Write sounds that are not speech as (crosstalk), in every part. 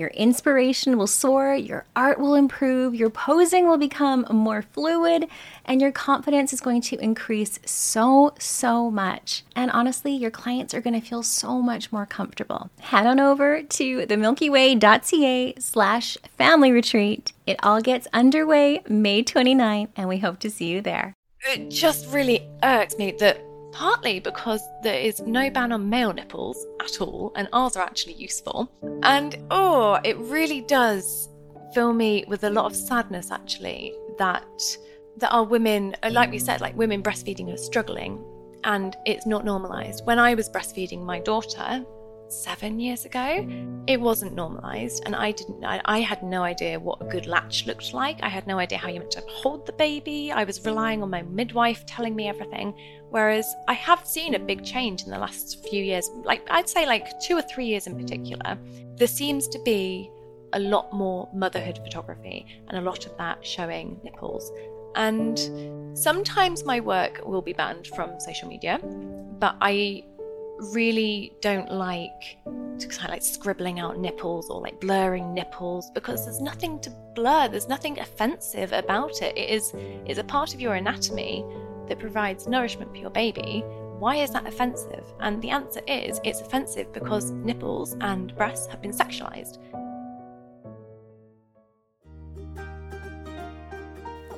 Your inspiration will soar, your art will improve, your posing will become more fluid, and your confidence is going to increase so, so much. And honestly, your clients are going to feel so much more comfortable. Head on over to themilkyway.ca slash family retreat. It all gets underway May 29th, and we hope to see you there. It just really irks me that partly because there is no ban on male nipples at all, and ours are actually useful. And oh, it really does fill me with a lot of sadness actually that that our women, uh, like we said, like women breastfeeding are struggling and it's not normalized. When I was breastfeeding my daughter, seven years ago, it wasn't normalized, and I didn't. I, I, had no idea what a good latch looked like. I had no idea how you meant to hold the baby. I was relying on my midwife telling me everything. Whereas I have seen a big change in the last few years. Like I'd say, like two or three years in particular. There seems to be a lot more motherhood photography, and a lot of that showing nipples. And sometimes my work will be banned from social media, but I really don't like kind of like scribbling out nipples or like blurring nipples because there's nothing to blur there's nothing offensive about it it is it's a part of your anatomy that provides nourishment for your baby why is that offensive and the answer is it's offensive because nipples and breasts have been sexualized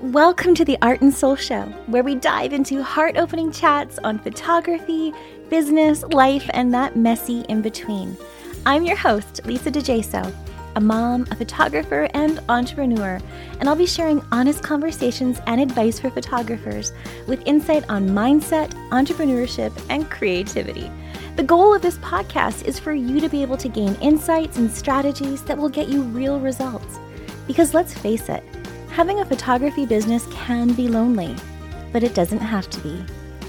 Welcome to the Art and Soul Show, where we dive into heart opening chats on photography, business, life, and that messy in between. I'm your host, Lisa DeJaso, a mom, a photographer, and entrepreneur, and I'll be sharing honest conversations and advice for photographers with insight on mindset, entrepreneurship, and creativity. The goal of this podcast is for you to be able to gain insights and strategies that will get you real results. Because let's face it, Having a photography business can be lonely, but it doesn't have to be.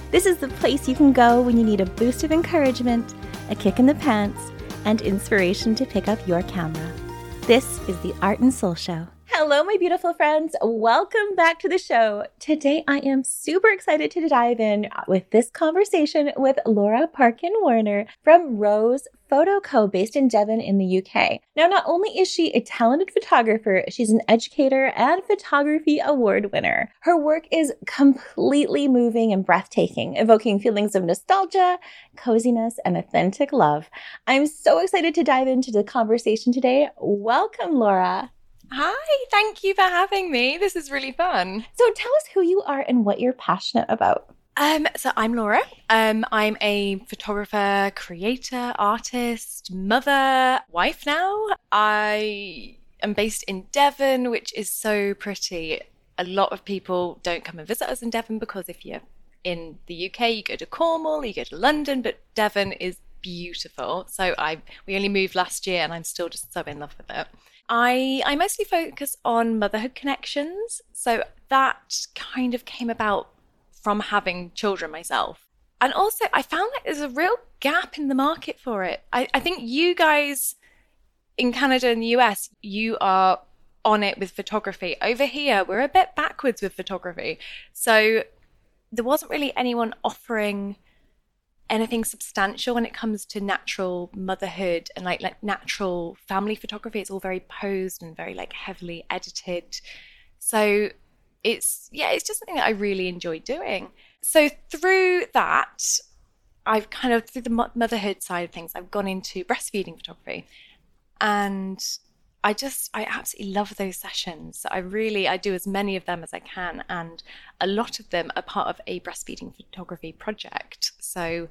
This is the place you can go when you need a boost of encouragement, a kick in the pants, and inspiration to pick up your camera. This is the Art and Soul Show. Hello, my beautiful friends. Welcome back to the show. Today, I am super excited to dive in with this conversation with Laura Parkin Warner from Rose Photo Co. based in Devon in the UK. Now, not only is she a talented photographer, she's an educator and photography award winner. Her work is completely moving and breathtaking, evoking feelings of nostalgia, coziness, and authentic love. I'm so excited to dive into the conversation today. Welcome, Laura. Hi, thank you for having me. This is really fun. So tell us who you are and what you're passionate about. Um, so I'm Laura. Um, I'm a photographer, creator, artist, mother, wife now. I am based in Devon, which is so pretty. A lot of people don't come and visit us in Devon because if you're in the UK, you go to Cornwall, you go to London, but Devon is beautiful. So I we only moved last year and I'm still just so in love with it. I I mostly focus on motherhood connections. So that kind of came about from having children myself. And also I found that there's a real gap in the market for it. I, I think you guys in Canada and the US, you are on it with photography. Over here, we're a bit backwards with photography. So there wasn't really anyone offering anything substantial when it comes to natural motherhood and like like natural family photography. It's all very posed and very like heavily edited. So it's yeah, it's just something that I really enjoy doing. So through that, I've kind of through the motherhood side of things, I've gone into breastfeeding photography, and I just I absolutely love those sessions. I really I do as many of them as I can, and a lot of them are part of a breastfeeding photography project. So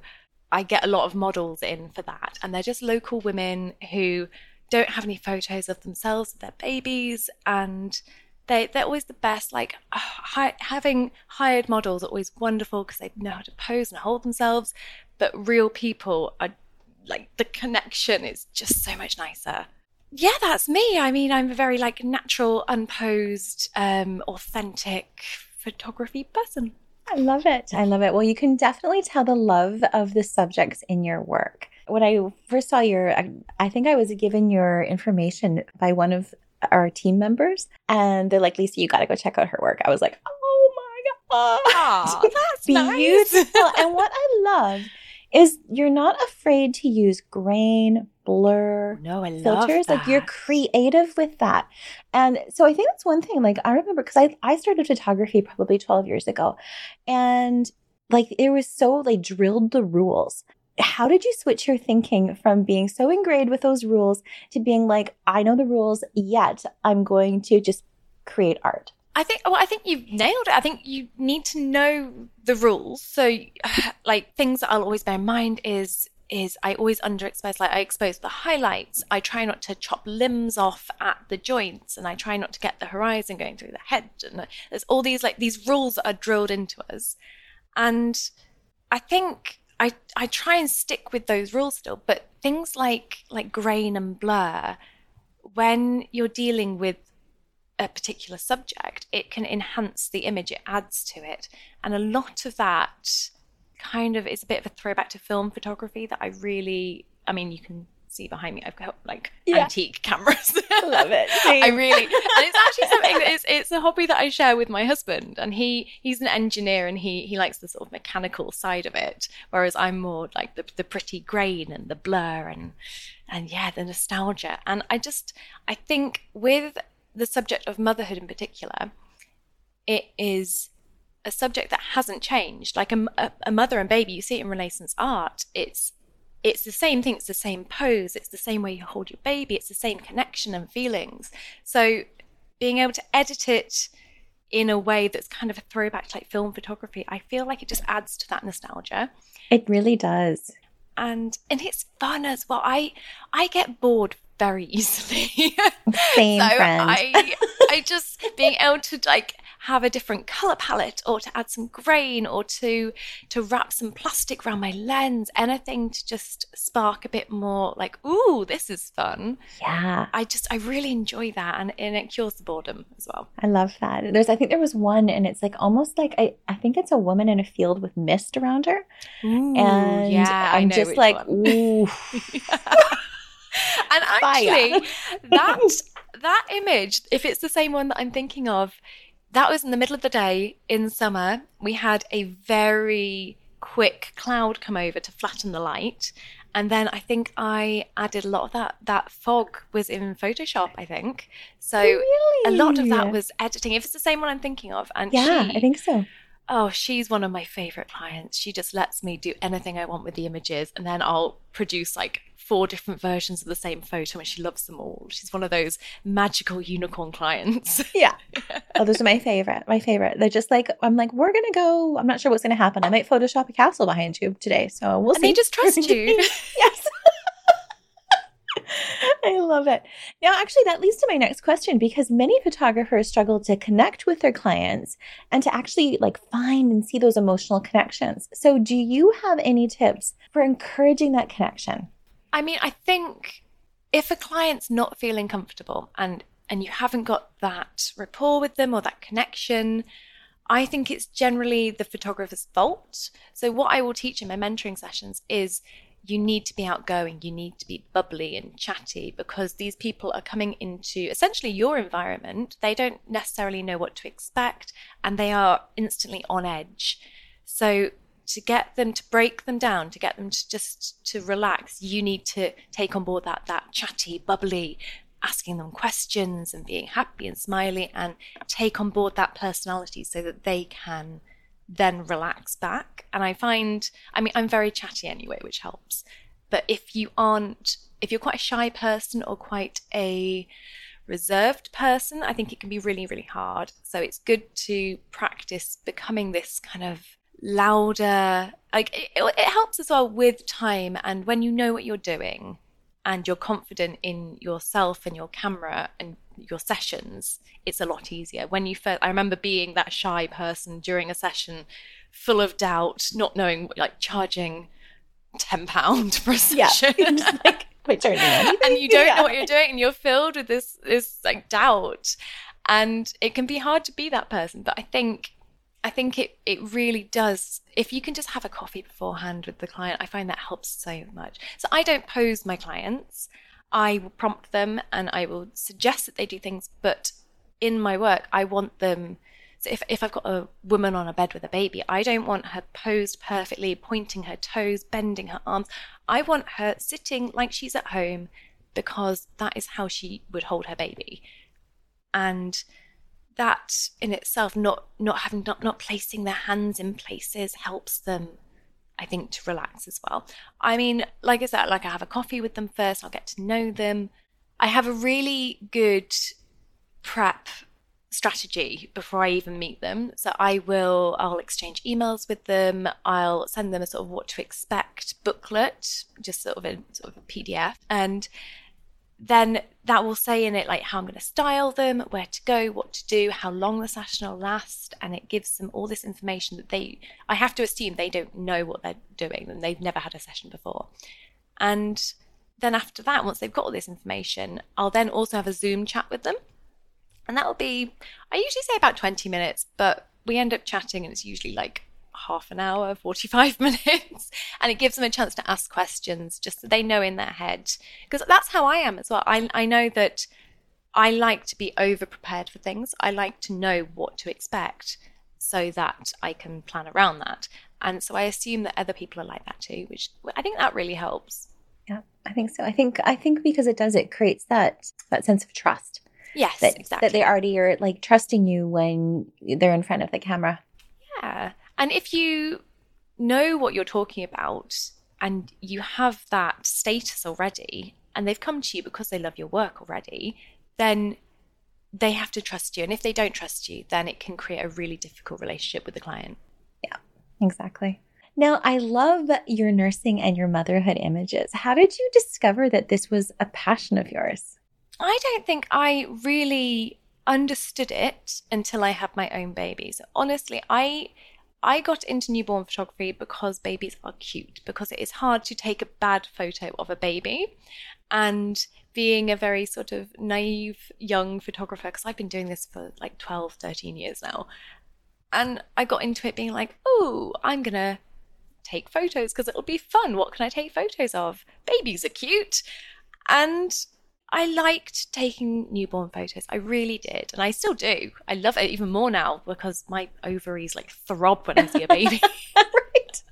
I get a lot of models in for that, and they're just local women who don't have any photos of themselves, their babies, and they they're always the best. Like (sighs) hi, having hired models are always wonderful because they know how to pose and hold themselves, but real people are like the connection is just so much nicer. Yeah, that's me. I mean, I'm a very like natural, unposed, um, authentic photography person. I love it. I love it. Well, you can definitely tell the love of the subjects in your work. When I first saw your, I, I think I was given your information by one of our team members, and they're like, Lisa, you got to go check out her work. I was like, oh my god, (laughs) that's beautiful. Nice. and what I love is you're not afraid to use grain, blur, no, I filters. Like you're creative with that. And so I think that's one thing. Like I remember because I, I started photography probably 12 years ago. And like it was so like drilled the rules how did you switch your thinking from being so ingrained with those rules to being like, I know the rules, yet I'm going to just create art? I think well, I think you've nailed it. I think you need to know the rules. So (sighs) like things that I'll always bear in mind is is I always underexpose like I expose the highlights. I try not to chop limbs off at the joints and I try not to get the horizon going through the head and there's all these like these rules that are drilled into us. And I think I I try and stick with those rules still, but things like like grain and blur, when you're dealing with a particular subject, it can enhance the image, it adds to it. And a lot of that kind of is a bit of a throwback to film photography that I really I mean you can see behind me, I've got like yeah. antique cameras. I love it. (laughs) I really, and it's actually (laughs) something that is, it's a hobby that I share with my husband, and he he's an engineer and he he likes the sort of mechanical side of it, whereas I'm more like the the pretty grain and the blur and and yeah, the nostalgia. And I just I think with the subject of motherhood in particular, it is a subject that hasn't changed. Like a, a, mother and baby, you see it in Renaissance art. It's it's the same thing, it's the same pose, it's the same way you hold your baby, it's the same connection and feelings. So being able to edit it in a way that's kind of a throwback to like film photography, I feel like it just adds to that nostalgia. It really does. And and it's fun as well. I I get bored very (laughs) easily. Same so friend. I I (laughs) just being able to like have a different color palette or to add some grain or to to wrap some plastic around my lens anything to just spark a bit more like ooh this is fun. Yeah. I just i really enjoy that and, and it cures the boredom as well. I love that. There's i think there was one and it's like almost like i i think it's a woman in a field with mist around her. Ooh, and yeah, i'm just like one. ooh (laughs) and actually that that image if it's the same one that i'm thinking of that was in the middle of the day in summer. We had a very quick cloud come over to flatten the light. And then I think I added a lot of that. That fog was in Photoshop, I think. So really? a lot of that was editing. If it's the same one I'm thinking of, and yeah, she, I think so. Oh, she's one of my favorite clients. She just lets me do anything I want with the images, and then I'll produce like four different versions of the same photo and she loves them all. She's one of those magical unicorn clients. (laughs) Yeah. oh, those are my favorite. My favorite. They're just like, I'm like, we're going to go. I'm not sure what's going to happen. I might Photoshop a castle behind you today. So we'll and see. They just trust (laughs) you. yes. (laughs) I love it. Now, actually, that leads to my next question because many photographers struggle to connect with their clients and to actually like find and see those emotional connections. So, do you have any tips for encouraging that connection? I mean, I think if a client's not feeling comfortable and and you haven't got that rapport with them or that connection, I think it's generally the photographer's fault. So what I will teach in my mentoring sessions is you need to be outgoing, you need to be bubbly and chatty because these people are coming into essentially your environment. They don't necessarily know what to expect and they are instantly on edge. So to get them to break them down, to get them to just to relax, you need to take on board that that chatty, bubbly, asking them questions and being happy and smiley and take on board that personality so that they can then relax back. And I find, I mean, I'm very chatty anyway, which helps. But if you aren't, if you're quite a shy person or quite a reserved person, I think it can be really, really hard. So it's good to practice becoming this kind of louder. Like it, it helps as well with time and when you know what you're doing and you're confident in yourself and your camera and your sessions, it's a lot easier. When you first, I remember being that shy person during a session, full of doubt, not knowing, like charging ten pound for a (laughs) session. (laughs) Yeah, like, wait, and you don't yeah. know what you're doing, and you're filled with this this like doubt, and it can be hard to be that person. But I think I think it, it really does. If you can just have a coffee beforehand with the client, I find that helps so much. So I don't pose my clients. I will prompt them and I will suggest that they do things, but in my work, I want them. So if, if I've got a woman on a bed with a baby, I don't want her posed perfectly, pointing her toes, bending her arms. I want her sitting like she's at home because that is how she would hold her baby. And that in itself, not not having not, not placing their hands in places helps them I think to relax as well. I mean, like I said, like I have a coffee with them first, I'll get to know them. I have a really good prep strategy before I even meet them. So I will I'll exchange emails with them. I'll send them a sort of what to expect booklet, just sort of a sort of a PDF. And then that will say in it like how I'm going to style them, where to go, what to do, how long the session will last, and it gives them all this information that they I have to assume they don't know what they're doing and they've never had a session before. And then after that, once they've got all this information, I'll then also have a Zoom chat with them. And that will be I usually say about 20 minutes, but we end up chatting and it's usually like half an hour, 45 (laughs) minutes, and it gives them a chance to ask questions just so they know in their head. Because that's how I am as well. I, I know that I like to be over prepared for things, I like to know what to expect so that I can plan around that. And so I assume that other people are like that too, which I think that really helps. Yeah, I think so. I think I think because it does, it creates that that sense of trust. Yes, that, exactly. That they already are like trusting you when they're in front of the camera. Yeah. And if you know what you're talking about and you have that status already, and they've come to you because they love your work already, then they have to trust you. And if they don't trust you, then it can create a really difficult relationship with the client. Yeah, exactly. Now, I love your nursing and your motherhood images. How did you discover that this was a passion of yours? I don't think I really understood it until I had my own babies. Honestly, I I got into newborn photography because babies are cute, because it is hard to take a bad photo of a baby. And being a very sort of naive young photographer, because I've been doing this for like 12, 13 years now. And I got into it being like, oh, I'm going to take photos because it'll be fun. What can I take photos of? Babies are cute. And I liked taking newborn photos. I really did. And I still do. I love it even more now because my ovaries like throb when I see a baby. (laughs) right.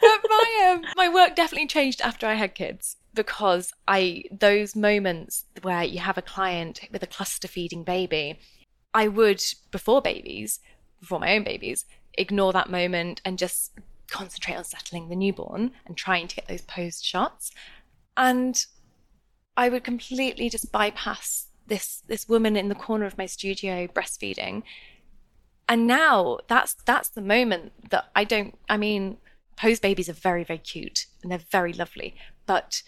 but my um, my work definitely changed after I had kids because I those moments where you have a client with a cluster feeding baby, I would before babies, before my own babies, ignore that moment and just concentrate on settling the newborn and trying to get those posed shots. And I would completely just bypass this this woman in the corner of my studio breastfeeding. And now that's that's the moment that I don't I mean pose babies are very very cute and they're very lovely, but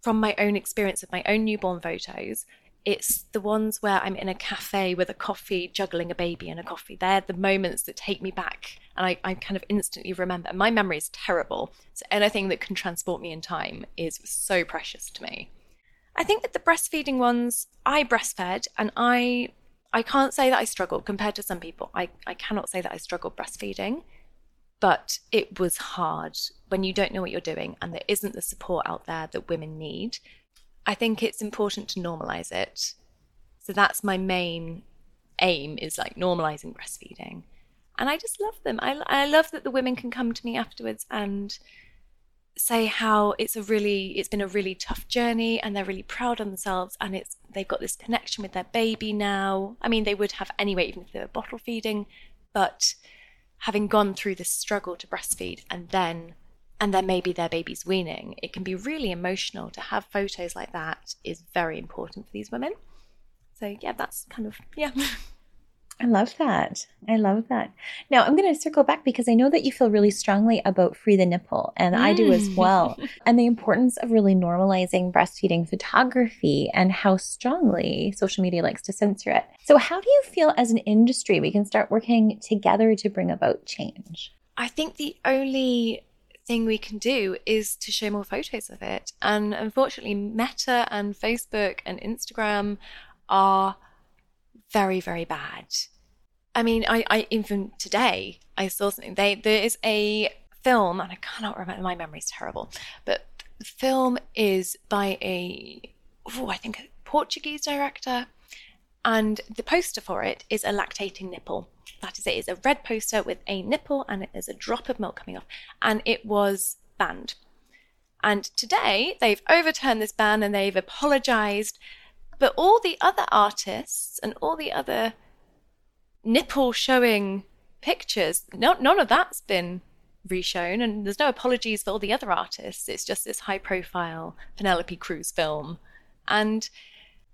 from my own experience of my own newborn photos, it's the ones where I'm in a cafe with a coffee, juggling a baby and a coffee. They're the moments that take me back. And I, I kind of instantly remember. My memory is terrible. So anything that can transport me in time is so precious to me. I think that the breastfeeding ones, I breastfed and I I can't say that I struggled compared to some people. I, I cannot say that I struggled breastfeeding, but it was hard when you don't know what you're doing and there isn't the support out there that women need. I think it's important to normalize it. So that's my main aim is like normalizing breastfeeding. And I just love them. I, I love that the women can come to me afterwards and say how it's a really it's been a really tough journey and they're really proud of themselves and it's they've got this connection with their baby now. I mean they would have anyway even if they were bottle feeding but having gone through this struggle to breastfeed and then and then maybe their baby's weaning it can be really emotional. To have photos like that is very important for these women. So yeah that's kind of yeah (laughs) I love that. I love that. Now I'm going to circle back because I know that you feel really strongly about free the nipple, and mm. I do as mm. well, (laughs) and the importance of really normalizing breastfeeding photography and how strongly social media likes to censor it. So, how do you feel as an industry we can start working together to bring about change? I think the only thing we can do is to show more photos of it. And unfortunately, Meta and Facebook and Instagram are very, very bad. I mean, I, I even today I saw something. They there is a film, and I cannot remember. My memory's terrible, but the film is by a, oh, I think a Portuguese director, and the poster for it is a lactating nipple. That is it. It's a red poster with a nipple, and it is a drop of milk coming off, and it was banned. And today they've overturned this ban and they've apologized but all the other artists and all the other nipple showing pictures, no, none of that's been reshown, and there's no apologies for all the other artists. It's just this high profile Penelope Cruz film. And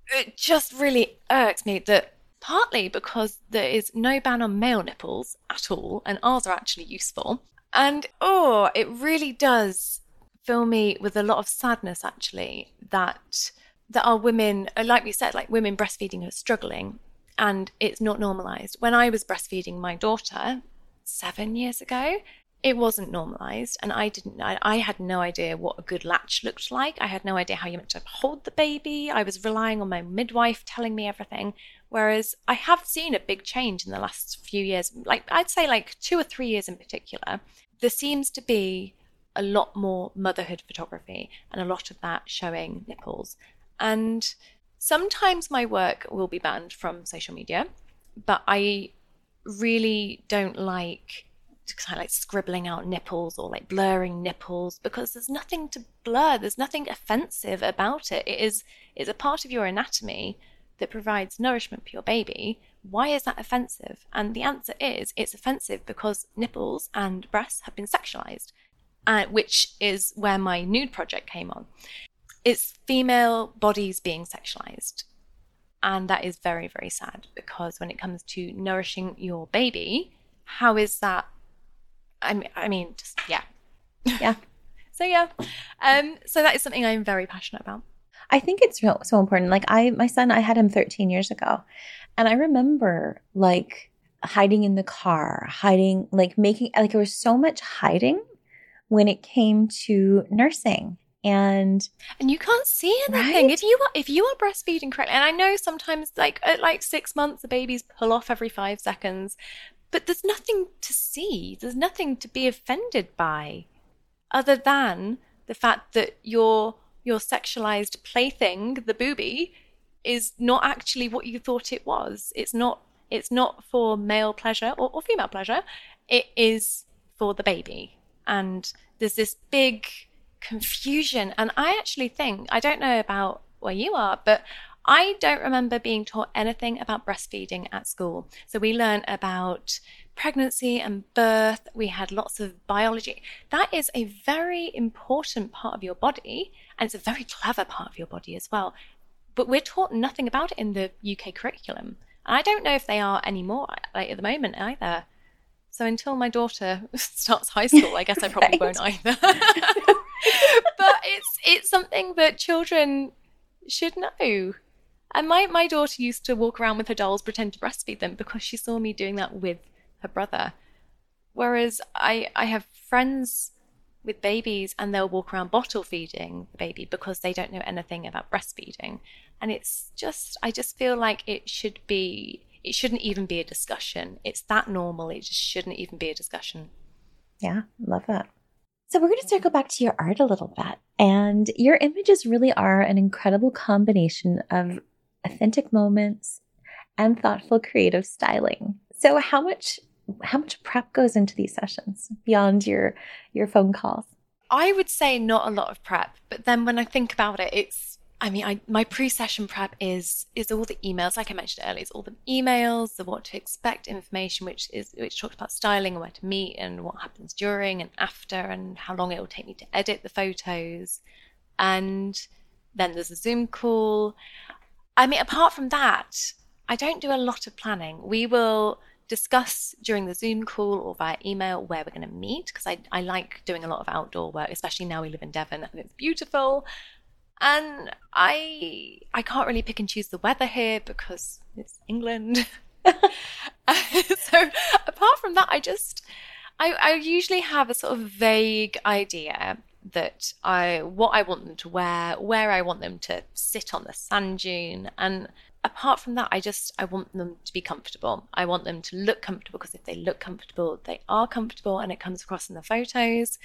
it just really irks me that partly because there is no ban on male nipples at all, and ours are actually useful. And oh, it really does fill me with a lot of sadness actually that that are women, uh, like we said, like women breastfeeding are struggling and it's not normalized. When I was breastfeeding my daughter seven years ago, it wasn't normalized and i didn't I, I, had no idea what a good latch looked like. I had no idea how you meant to hold the baby. I was relying on my midwife telling me everything. Whereas i have seen a big change in the last few years like i'd say like two or three years in particular. There seems to be a lot more motherhood photography and a lot of that showing nipples and sometimes my work will be banned from social media, but I really don't like kind of like scribbling out nipples or like blurring nipples because there's nothing to blur. There's nothing offensive about it. It is it's a part of your anatomy that provides nourishment for your baby. Why is that offensive? And the answer is it's offensive because nipples and breasts have been sexualized, uh, which is where my nude project came on it's female bodies being sexualized. And that is very, very sad because when it comes to nourishing your baby, how is that? I mean, I mean just, yeah. (laughs) Yeah. so, yeah. Um, so that is something I'm very passionate about. I think it's real, so important. Like, I, my son, I had him 13 years ago. And I remember like hiding in the car, hiding, like making, like, there was so much hiding when it came to nursing and and you can't see anything. Right? if you are if you are breastfeeding correctly and i know sometimes like at like six months the babies pull off every five seconds but there's nothing to see. There's nothing to be offended by other than the fact that your your sexualized plaything the booby is not actually what you thought it was. It's not it's not for male pleasure or, or female pleasure. It is for the baby. And there's this big confusion. And I actually think, I don't know about where you are, but I don't remember being taught anything about breastfeeding at school. So we learned about pregnancy and birth. We had lots of biology. That is a very important part of your body, and it's a very clever part of your body as well. But we're taught nothing about it in the UK curriculum. And I don't know if they are anymore like, at the moment either. So until my daughter (laughs) starts high school, I guess I probably right. won't either. (laughs) (laughs) but it's it's something that children should know. And my, my daughter used to walk around with her dolls, pretend to breastfeed them because she saw me doing that with her brother. Whereas I, I have friends with babies and they'll walk around bottle feeding the baby because they don't know anything about breastfeeding. And it's just, I just feel like it should be, it shouldn't even be a discussion. It's that normal. It just shouldn't even be a discussion. Yeah, love that. So, we're going to circle back to your art a little bit. And your images really are an incredible combination of authentic moments and thoughtful creative styling. So, how much how much prep goes into these sessions beyond your your phone calls? I would say not a lot of prep, but then when I think about it, it's I mean, I, my pre-session prep is is all the emails, like I mentioned earlier, it's all the emails, the what to expect information, which is which talks about styling and where to meet and what happens during and after and how long it will take me to edit the photos, and then there's a Zoom call. I mean, apart from that, I don't do a lot of planning. We will discuss during the Zoom call or via email where we're going to meet because I, I like doing a lot of outdoor work, especially now we live in Devon and it's beautiful. And I I can't really pick and choose the weather here because it's England. (laughs) so apart from that, I just I, I usually have a sort of vague idea that I what I want them to wear, where I want them to sit on the sand dune, and apart from that, I just I want them to be comfortable. I want them to look comfortable because if they look comfortable, they are comfortable, and it comes across in the photos.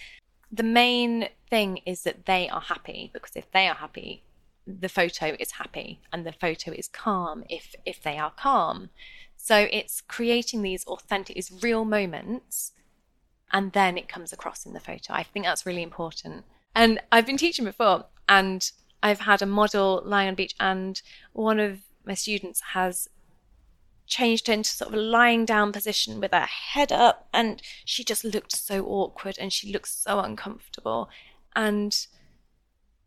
The main thing is that they are happy because if they are happy, the photo is happy, and the photo is calm if if they are calm. So it's creating these authentic, these real moments, and then it comes across in the photo. I think that's really important. And I've been teaching before, and I've had a model lying on beach, and one of my students has changed into sort of a lying down position with her head up and she just looked so awkward and she looked so uncomfortable and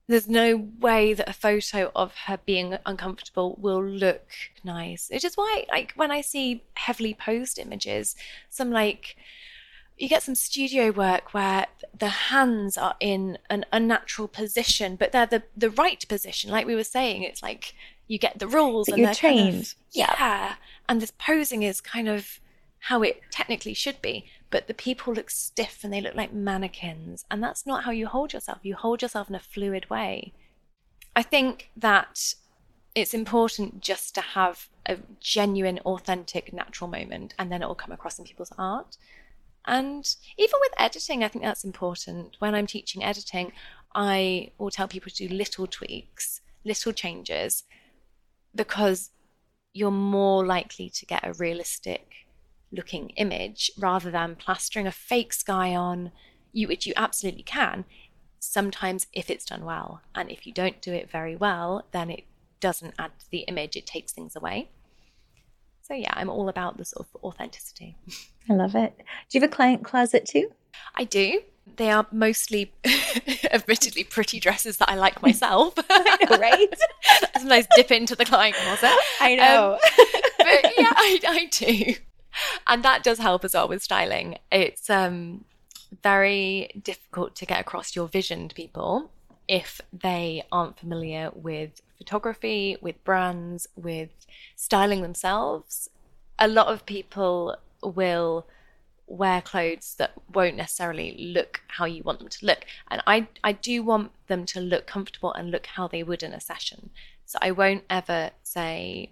there's no way that a photo of her being uncomfortable will look nice which is why like when i see heavily posed images some like you get some studio work where the hands are in an unnatural position but they're the the right position like we were saying it's like you get the rules and you're trained. Kind of, yeah. And this posing is kind of how it technically should be. But the people look stiff and they look like mannequins. And that's not how you hold yourself. You hold yourself in a fluid way. I think that it's important just to have a genuine, authentic, natural moment, and then it will come across in people's art. And even with editing, I think that's important. When I'm teaching editing, I will tell people to do little tweaks, little changes, because you're more likely to get a realistic looking image rather than plastering a fake sky on you which you absolutely can sometimes if it's done well. And if you don't do it very well then it doesn't add to the image it takes things away. So yeah i'm all about the sort of authenticity. I love it. Do you have a client closet too? I do they are mostly (laughs) admittedly pretty dresses that I like myself. (laughs) right? (laughs) Sometimes dip into the client closet. I know. Um, but yeah, I, I do. And that does help as well with styling. It's um, very difficult to get across your vision to people if they aren't familiar with photography, with brands, with styling themselves. A lot of people will wear clothes that won't necessarily look how you want them to look. And I, I do want them to look comfortable and look how they would in a session. So I won't ever say,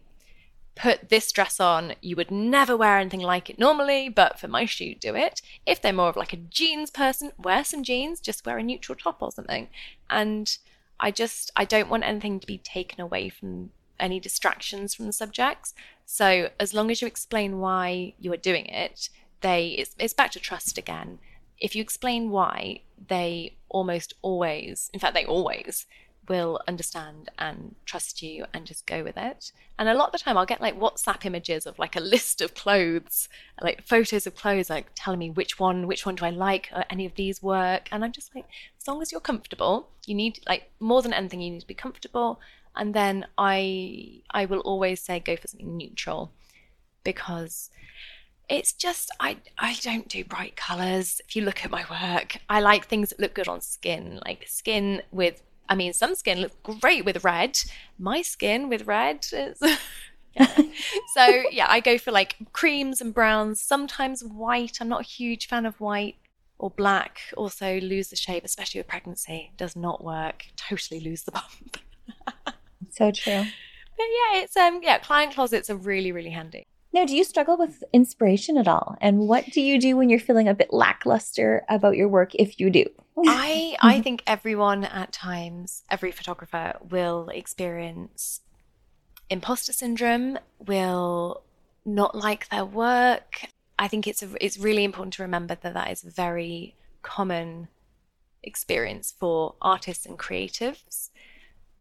put this dress on. You would never wear anything like it normally, but for my shoot, do it. If they're more of like a jeans person, wear some jeans, just wear a neutral top or something. And I just, I don't want anything to be taken away from any distractions from the subjects. So as long as you explain why you are doing it, they it's, it's back to trust again. If you explain why, they almost always, in fact, they always will understand and trust you and just go with it. And a lot of the time, I'll get like WhatsApp images of like a list of clothes, like photos of clothes, like telling me which one, which one do I like, or any of these work. And I'm just like, as long as you're comfortable, you need like more than anything, you need to be comfortable. And then I, I will always say go for something neutral because it's just I I don't do bright colors. If you look at my work, I like things that look good on skin, like skin with I mean some skin looks great with red. My skin with red is (laughs) yeah. so yeah, I go for like creams and browns, sometimes white. I'm not a huge fan of white or black. Also lose the shape, especially with pregnancy. Does not work. Totally lose the bump. (laughs) so true. But yeah, it's um yeah, client closets are really, really handy. Now, do you struggle with inspiration at all? And what do you do when you're feeling a bit lackluster about your work if you do? I I (laughs) think everyone at times, every photographer will experience imposter syndrome, will not like their work. I think it's a, it's really important to remember that that is a very common experience for artists and creatives.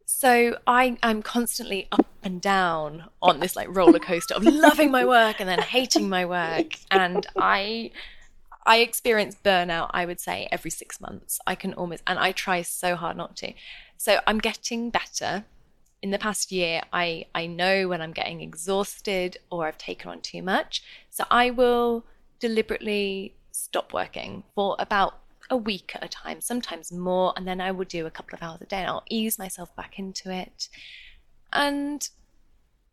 So I I'm constantly up and down on this like roller coaster of loving my work and then hating my work and I I experience burnout I would say every 6 months. I can almost and I try so hard not to. So I'm getting better. In the past year I I know when I'm getting exhausted or I've taken on too much. So I will deliberately stop working for about a week at a time, sometimes more, and then I will do a couple of hours a day and I'll ease myself back into it. And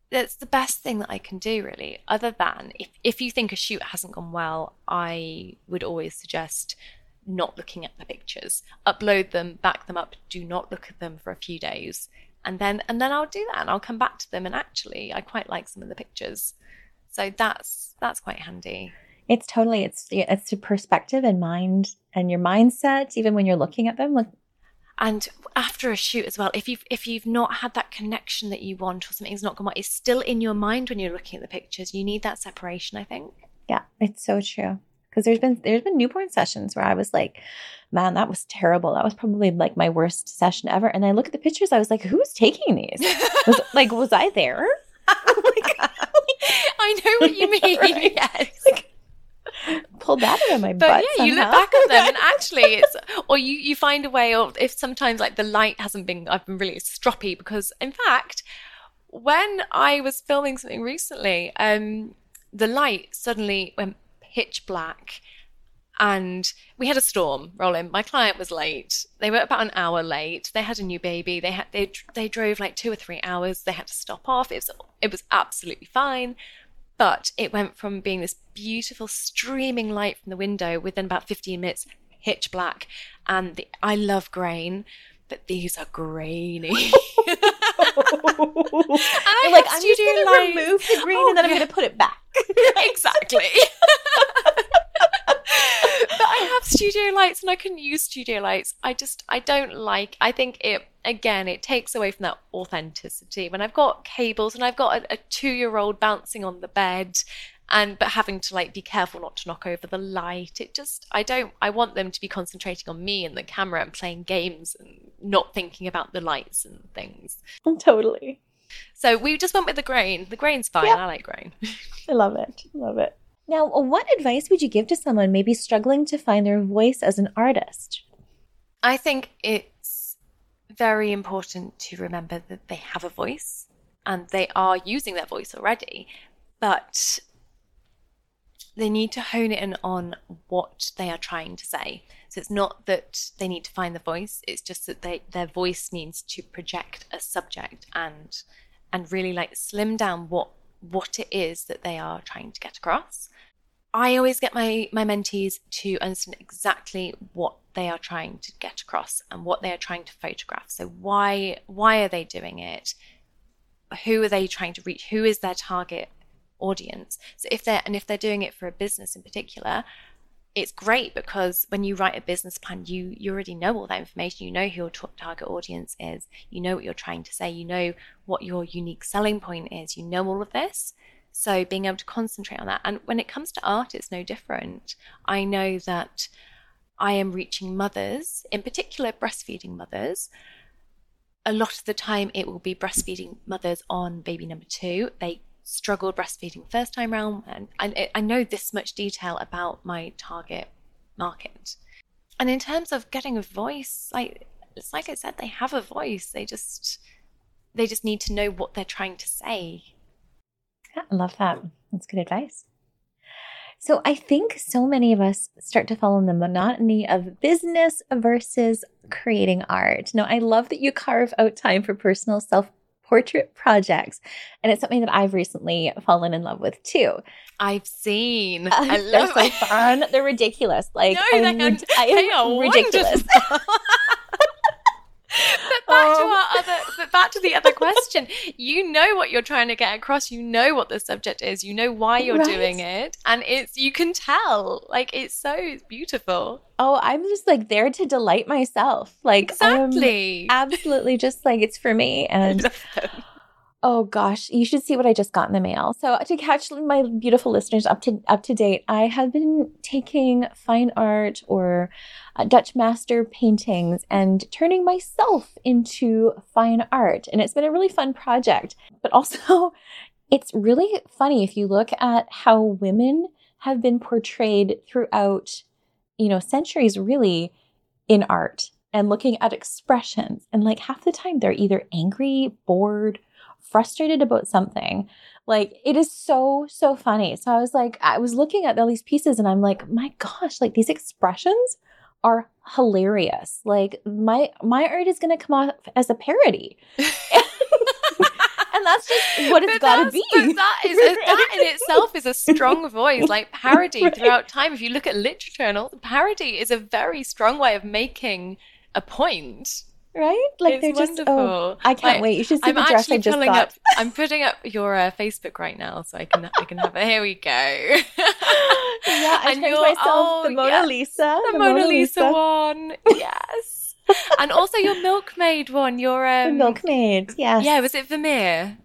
that's the best thing that I can do, really. Other than if, if you think a shoot hasn't gone well, I would always suggest not looking at the pictures. Upload them, back them up, do not look at them for a few days. And then and then I'll do that and I'll come back to them and actually I quite like some of the pictures. So that's that's quite handy. It's totally it's it's a perspective and mind and your mindset even when you're looking at them like and after a shoot as well if you've if you've not had that connection that you want or something's not gone well it's still in your mind when you're looking at the pictures. You need that separation i think. Yeah it's so true. Because there's been there's been newborn sessions where i was like man that was terrible. That was probably like my worst session ever. And i look at the pictures i was like who's taking these? (laughs) Was, like was i there? (laughs) (laughs) Like, i know what you mean right? yes. Like, (laughs) pulled that out of my but butt. yeah, you look back at them and (laughs) actually it's or you you find a way of if sometimes like the light hasn't been I've been really stroppy because in fact when I was filming something recently, um, the light suddenly went pitch black and we had a storm rolling. My client was late. They were about an hour late. They had a new baby. They had they they drove like two or three hours. They had to stop off. It was it was absolutely fine. But it went from being this beautiful streaming light from the window within about 15 minutes, pitch black. And the, I love grain, but these are grainy. (laughs) I like, I'm just going to remove the green oh, and then oh, yeah. I'm going to put it back. (laughs) exactly (laughs) I have studio lights and I can use studio lights. I just I don't like I think it again it takes away from that authenticity. When I've got cables and I've got a, a two year old bouncing on the bed and but having to like be careful not to knock over the light it just i don't i want them to be concentrating on me and the camera and playing games and not thinking about the lights and things. (laughs) Totally. So we just went with the grain. The grain's fine. I like grain. (laughs) I love it. Love it now, what advice would you give to someone maybe struggling to find their voice as an artist? I think it's very important to remember that they have a voice and they are using their voice already, but they need to hone in on what they are trying to say. So it's not that they need to find the voice, it's just that they, their voice needs to project a subject and and really like slim down what what it is that they are trying to get across. I always get my my mentees to understand exactly what they are trying to get across and what they are trying to photograph. So why why are they doing it? Who are they trying to reach? Who is their target audience? So if they're and if they're doing it for a business in particular, it's great because when you write a business plan, you you already know all that information. You know who your target audience is. You know what you're trying to say. You know what your unique selling point is. You know all of this. So being able to concentrate on that. And when it comes to art, it's no different. I know that I am reaching mothers, in particular breastfeeding mothers. A lot of the time, it will be breastfeeding mothers on baby number two. They struggled breastfeeding first time round, and I, I know this much detail about my target market. And in terms of getting a voice, like it's like I said, they have a voice. They just they just need to know what they're trying to say I love that. That's good advice. So I think so many of us start to fall in the monotony of business versus creating art. Now, I love that you carve out time for personal self portrait projects. And it's something that I've recently fallen in love with too. I've seen. (laughs) I love They're so fun. They're ridiculous. Like, no, I am they are ridiculous. (laughs) but back oh. to um. our other but back to the other question. You know what you're trying to get across. You know what the subject is. You know why you're right. doing it. And it's you can tell. Like it's so beautiful. Oh i'm just like there to delight myself. Like exactly. absolutely just like it's for me. (laughs) And Oh gosh, you should see what I just got in the mail. So to catch my beautiful listeners up to up to date, I have been taking fine art or uh, Dutch master paintings and turning myself into fine art, and it's been a really fun project. But also, (laughs) it's really funny if you look at how women have been portrayed throughout, you know, centuries really in art and looking at expressions and like half the time they're either angry, bored, frustrated about something. Like it is so, so funny. So I was like, I was looking at all these pieces and I'm like, my gosh, like these expressions are hilarious. Like my my art is gonna come off as a parody. and that's just what it's got to be. That is uh, that in itself is a strong (laughs) voice, like parody right. throughout time. If you look at literature and all, parody is a very strong way of making a point right? Like it's they're wonderful. just oh, I can't like, wait. You should see I'm the dress I just got. Up, I'm putting up your uh, Facebook right now, so I can I can have it. Here we go. (laughs) yeah, I and turned myself oh, the Mona Lisa, the, the Mona, Mona Lisa. Lisa one. Yes, (laughs) and also your milkmaid one. Your um, the milkmaid. Yes. Yeah, was it Vermeer?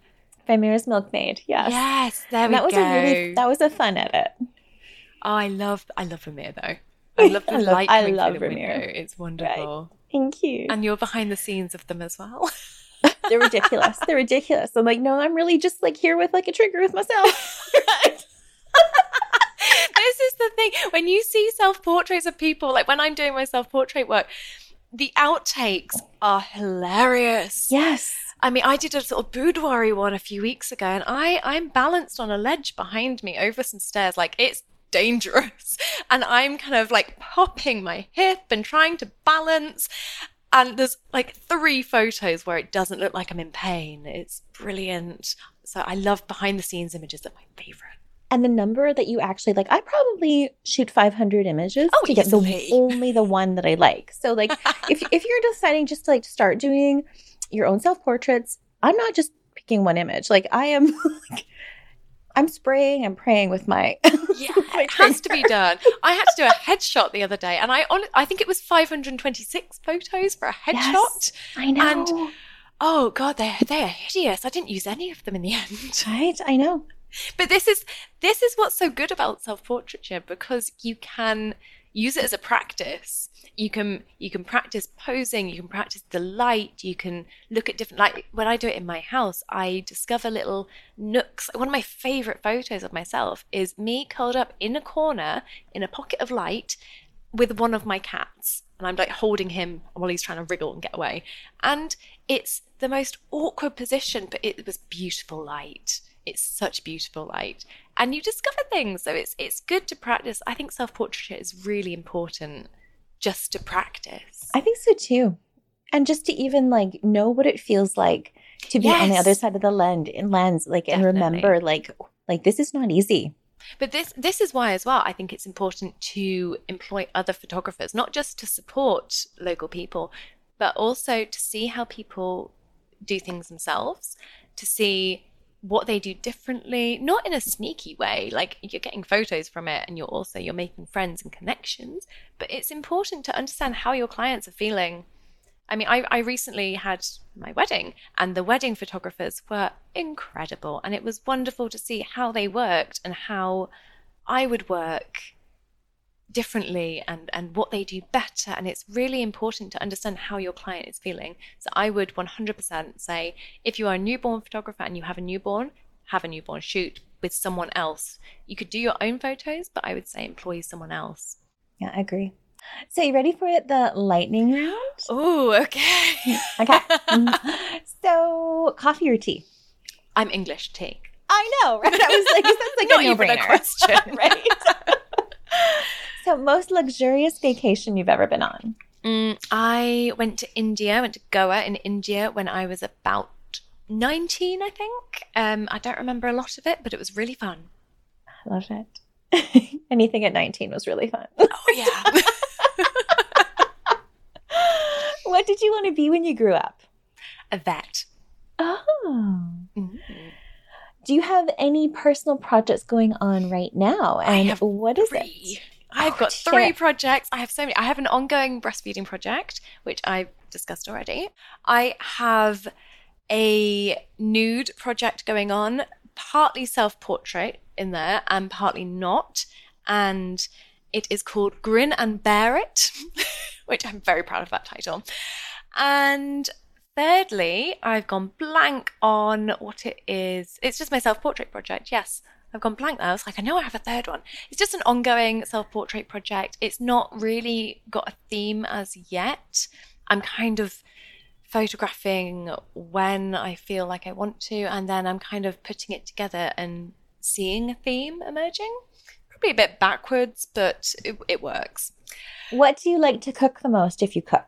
Vermeer's milkmaid. Yes. Yes, there we that was go. A really, that was a fun edit. Oh, I love I love Vermeer though. I (laughs) love the I love, light. I love Vermeer. Window. It's wonderful. Right. Thank you. And you're behind the scenes of them as well. (laughs) They're ridiculous. They're (laughs) ridiculous. I'm like, no, I'm really just like here with like a trigger with myself. (laughs) this is the thing. When you see self portraits of people, like when I'm doing my self portrait work, the outtakes are hilarious. Yes. I mean, I did a sort of boudoir one a few weeks ago, and I I'm balanced on a ledge behind me over some stairs. Like it's dangerous. (laughs) And I'm kind of like popping my hip and trying to balance. And there's like three photos where it doesn't look like I'm in pain. It's brilliant. So I love behind the scenes images. They're my favorite. And the number that you actually like, I probably shoot 500 images oh, to get the (laughs) only the one that I like. So like, if (laughs) if you're deciding just to like start doing your own self portraits, I'm not just picking one image. Like I am like I'm spraying and praying with my. (laughs) yeah, my it has to be done. I had to do a headshot the other day, and I on, I think it was 526 photos for a headshot. Yes, I know. And oh god, they they are hideous. I didn't use any of them in the (laughs) end. Right, I know. But this is this is what's so good about self portraiture because you can use it as a practice you can you can practice posing you can practice the light you can look at different like when i do it in my house i discover little nooks. One of my favorite photos of myself is me curled up in a corner in a pocket of light with one of my cats and i'm like holding him while he's trying to wriggle and get away. And it's the most awkward position but it was beautiful light. It's such beautiful light. And you discover things so it's it's good to practice. I think self-portraiture is really important just to practice i think so too and just to even like know what it feels like to be yes. on the other side of the lens in lens like Definitely. and remember like like this is not easy but this this is why as well I think it's important to employ other photographers not just to support local people but also to see how people do things themselves to see what they do differently not in a sneaky way like you're getting photos from it and you're also you're making friends and connections but it's important to understand how your clients are feeling. I mean i, I recently had my wedding and the wedding photographers were incredible and it was wonderful to see how they worked and how i would work differently and and what they do better. And it's really important to understand how your client is feeling. So i would 100% say if you are a newborn photographer and you have a newborn have a newborn shoot with someone else. You could do your own photos but i would say employ someone else. Yeah i agree. So you ready for the lightning round? Oh okay. (laughs) Okay. So coffee or tea? I'm english tea. I know right? I was like that's like (laughs) Not a no-brainer. question. (laughs) Right so, most luxurious vacation you've ever been on? Mm, I went to India, went to Goa in India when I was about 19, I think. Um, I don't remember a lot of it, but it was really fun. I love it. (laughs) Anything at 19 was really fun. Oh, yeah. (laughs) what did you want to be when you grew up? A vet. Oh. Mm-hmm. Do you have any personal projects going on right now? And what is three. it? I've got oh, three projects. I have so many. I have an ongoing breastfeeding project, which I've discussed already. I have a nude project going on, partly self portrait in there and partly not. And it is called Grin and Bear It, (laughs) which I'm very proud of that title. And thirdly, I've gone blank on what it is. It's just my self portrait project, yes. I've gone blank now. I was like, I know I have a third one. It's just an ongoing self portrait project. It's not really got a theme as yet. I'm kind of photographing when I feel like I want to, and then I'm kind of putting it together and seeing a theme emerging. Probably a bit backwards, but it, it works. What do you like to cook the most if you cook?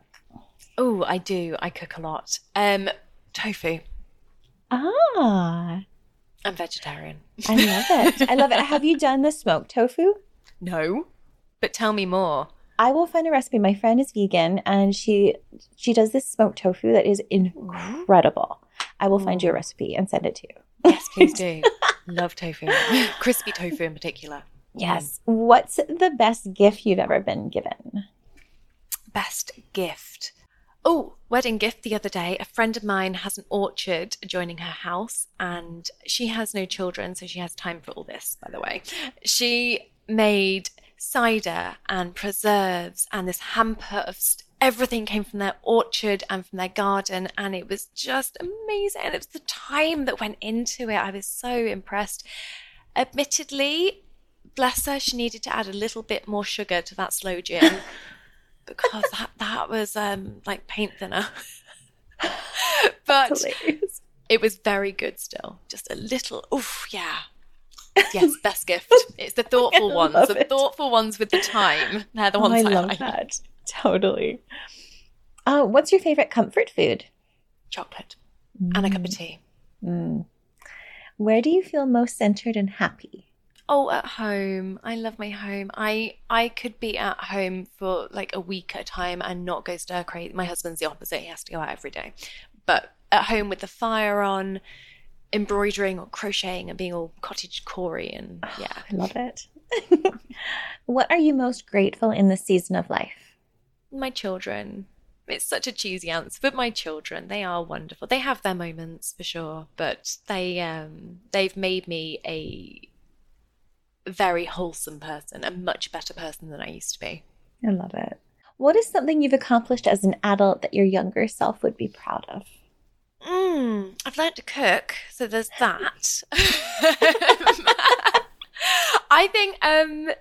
Oh, I do. I cook a lot. Um, tofu. Ah, I'm vegetarian. I love it. I love it. Have you done the smoked tofu? No, but tell me more. I will find a recipe. My friend is vegan and she she does this smoked tofu that is incredible. I will find you a recipe and send it to you. Yes, please do. (laughs) Love tofu. Crispy tofu in particular. Yes. Mm. What's the best gift you've ever been given? Best gift. Oh, wedding gift the other day. A friend of mine has an orchard adjoining her house, and she has no children, so she has time for all this, by the way. She made cider and preserves and this hamper of st- everything came from their orchard and from their garden and it was just amazing and it was the time that went into it i was so impressed admittedly bless her she needed to add a little bit more sugar to that sloe gin (laughs) because that, that was um like paint thinner (laughs) but Hilarious. it was very good still just a little oof yeah (laughs) yes best gift it's the thoughtful ones the it. thoughtful ones with the time they're the Oh, ones I I, love like. that. Totally. Uh, what's your favorite comfort food? chocolate and a cup of tea Mm. Where do you feel most centered and happy? Oh, at home. I love my home. I I could be at home for like a week at a time and not go stir crazy. My husband's the opposite. He has to go out every day. But at home with the fire on, embroidering or crocheting and being all cottage corey and (sighs) yeah. I love it. (laughs) what are you most grateful in this season of life? My children. It's such a cheesy answer, but my children, they are wonderful. They have their moments for sure, but they um they've made me a very wholesome person, a much better person than I used to be. I love it. What is something you've accomplished as an adult that your younger self would be proud of? Mm, I've learnt to cook, so there's that. (laughs) I think um,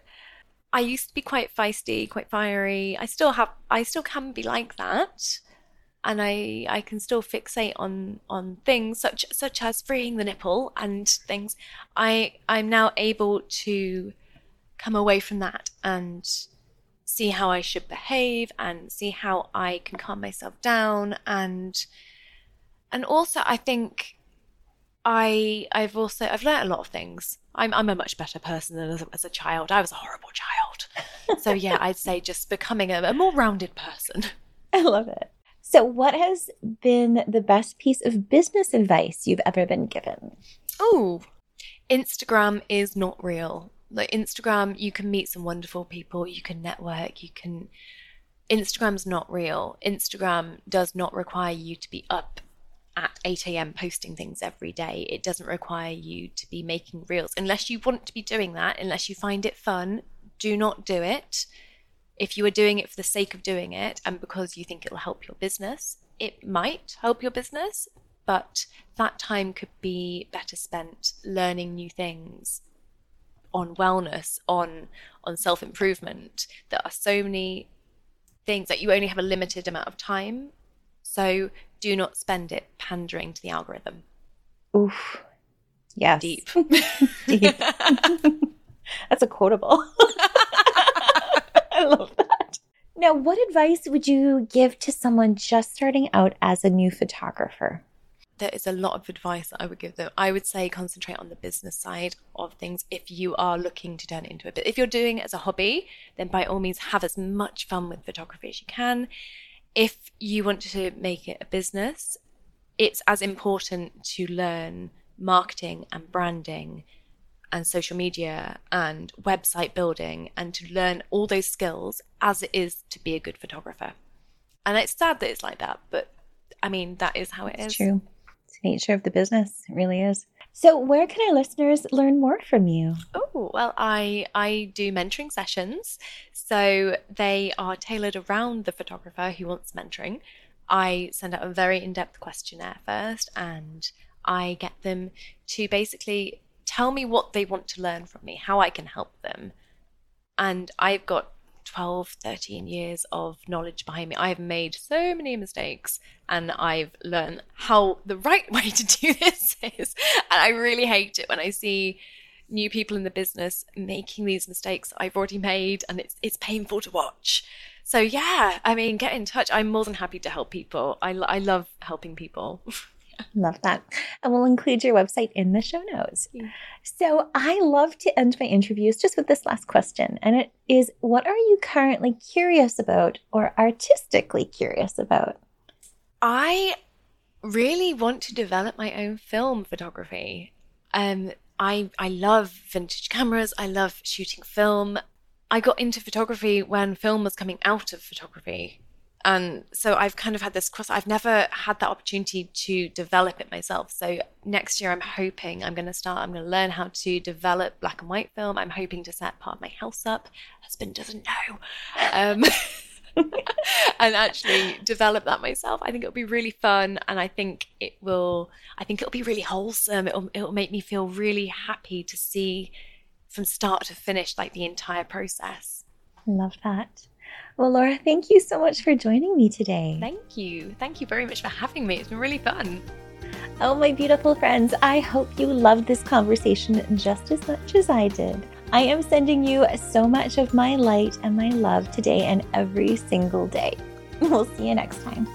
I used to be quite feisty, quite fiery. I still have, I still can be like that, and I I can still fixate on on things such such as freeing the nipple and things. I I'm now able to come away from that and see how I should behave and see how I can calm myself down and and also I think I I've also I've learnt a lot of things. I'm I'm a much better person than as a, as a child. I was a horrible child. So yeah, I'd say just becoming a, a more rounded person. (laughs) I love it. So, what has been the best piece of business advice you've ever been given? Oh, Instagram is not real. Like Instagram, you can meet some wonderful people, you can network, you can. Instagram's not real. Instagram does not require you to be up at 8 a.m. posting things every day. It doesn't require you to be making reels. Unless you want to be doing that, unless you find it fun, do not do it. If you are doing it for the sake of doing it and because you think it'll help your business, it might help your business, but that time could be better spent learning new things on wellness, on on self-improvement. There are so many things that you only have a limited amount of time. So do not spend it pandering to the algorithm. Oof. Yes. Deep. (laughs) Deep. (laughs) (laughs) That's a quotable. (laughs) Love that. Now, what advice would you give to someone just starting out as a new photographer? there is a lot of advice that I would give them. I would say concentrate on the business side of things if you are looking to turn it into a bit. If you're doing it as a hobby, then by all means have as much fun with photography as you can. If you want to make it a business, it's as important to learn marketing and branding and social media and website building and to learn all those skills as it is to be a good photographer. And it's sad that it's like that, but I mean, that is how it is. It's true. It's the nature of the business. It really is. So, where can our listeners learn more from you? Oh, well, I I do mentoring sessions. So they are tailored around the photographer who wants mentoring. I send out a very in-depth questionnaire first and I get them to basically tell me what they want to learn from me, how I can help them. And I've got 12, 13 years of knowledge behind me. I've made so many mistakes and I've learned how the right (laughs) way to do this is. And I really hate it when I see new people in the business making these mistakes I've already made and it's it's painful to watch. So yeah, I mean, get in touch. I'm more than happy to help people. I, I love helping people. (laughs) Love that. And we'll include your website in the show notes. So I love to end my interviews just with this last question. And it is what are you currently curious about or artistically curious about? I really want to develop my own film photography. Um, I, I love vintage cameras. I love shooting film. I got into photography when film was coming out of photography and so I've kind of had this cross. I've never had that opportunity to develop it myself. So next year, I'm hoping I'm going to start. I'm going to learn how to develop black and white film. I'm hoping to set part of my house up. Husband doesn't know, um, (laughs) and actually develop that myself. I think it'll be really fun, and I think it will. I think it'll be really wholesome. It'll it'll make me feel really happy to see from start to finish, like the entire process. Love that. Well, Laura, thank you so much for joining me today. Thank you. Thank you very much for having me. It's been really fun. Oh, my beautiful friends, I hope you loved this conversation just as much as I did. I am sending you so much of my light and my love today and every single day. (laughs) We'll see you next time.